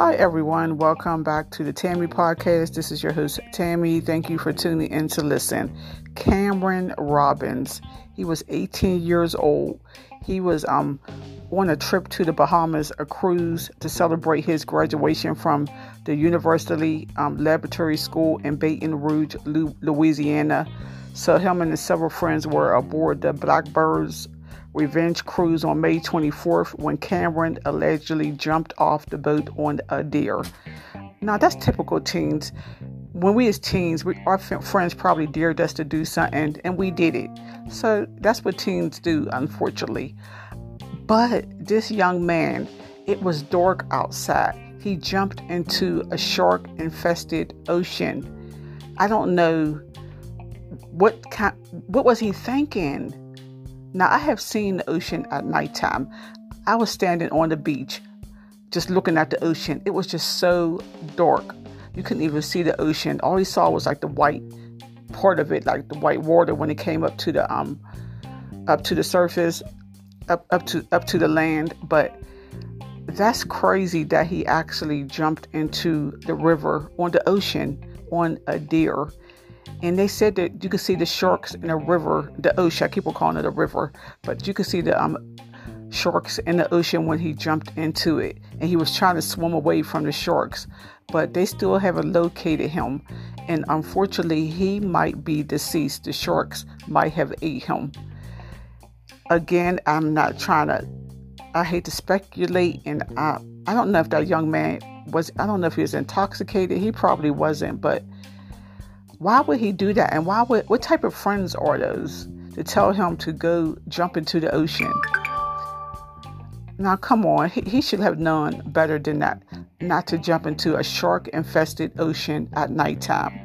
Hi, everyone. Welcome back to the Tammy Podcast. This is your host, Tammy. Thank you for tuning in to listen. Cameron Robbins. He was 18 years old. He was um, on a trip to the Bahamas, a cruise to celebrate his graduation from the University um, Laboratory School in Baton Rouge, Louisiana. So, him and his several friends were aboard the Blackbeard's revenge cruise on May 24th when Cameron allegedly jumped off the boat on a deer. Now, that's typical teens. When we as teens, we, our friends probably dared us to do something, and we did it. So that's what teens do, unfortunately. But this young man, it was dark outside. He jumped into a shark infested ocean. I don't know what kind, what was he thinking? Now, I have seen the ocean at nighttime. I was standing on the beach just looking at the ocean. It was just so dark. You couldn't even see the ocean. All you saw was like the white part of it, like the white water when it came up to the um up to the surface, up up to up to the land. But that's crazy that he actually jumped into the river on the ocean on a deer and they said that you could see the sharks in the river, the ocean. I keep on calling it a river, but you could see the um, sharks in the ocean when he jumped into it, and he was trying to swim away from the sharks, but they still haven't located him, and unfortunately, he might be deceased. The sharks might have ate him. Again, I'm not trying to. I hate to speculate, and I I don't know if that young man was. I don't know if he was intoxicated. He probably wasn't, but why would he do that? And why would what type of friends are those to tell him to go jump into the ocean? Now, come on, he, he should have known better than that, not to jump into a shark infested ocean at nighttime.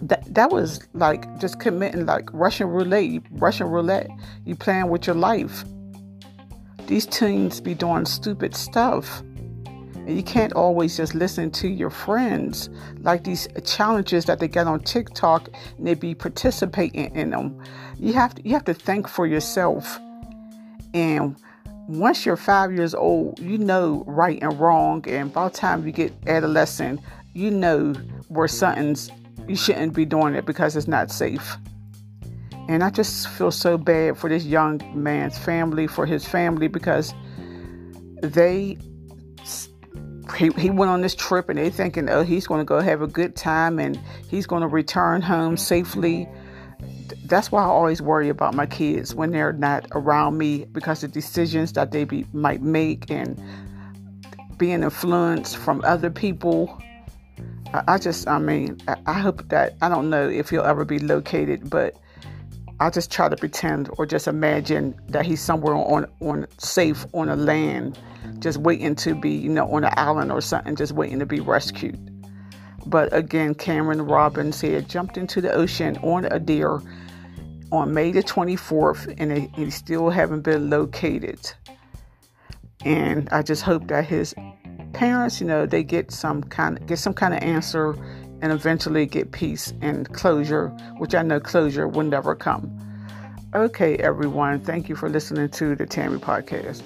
That, that was like just committing like Russian roulette. Russian roulette. You playing with your life. These teens be doing stupid stuff. And you can't always just listen to your friends like these challenges that they get on TikTok and they be participating in them. You have to you have to think for yourself. And once you're five years old, you know right and wrong. And by the time you get adolescent, you know where something's you shouldn't be doing it because it's not safe. And I just feel so bad for this young man's family, for his family, because they he, he went on this trip and they're thinking, oh, he's going to go have a good time and he's going to return home safely. That's why I always worry about my kids when they're not around me because the decisions that they be, might make and being influenced from other people. I, I just, I mean, I, I hope that, I don't know if he'll ever be located, but I just try to pretend or just imagine that he's somewhere on, on safe on a land just waiting to be, you know, on an island or something, just waiting to be rescued. But again, Cameron Robbins had jumped into the ocean on a deer on May the 24th, and he still haven't been located. And I just hope that his parents, you know, they get some kind of, get some kind of answer and eventually get peace and closure, which I know closure will never come. Okay, everyone, thank you for listening to the Tammy Podcast.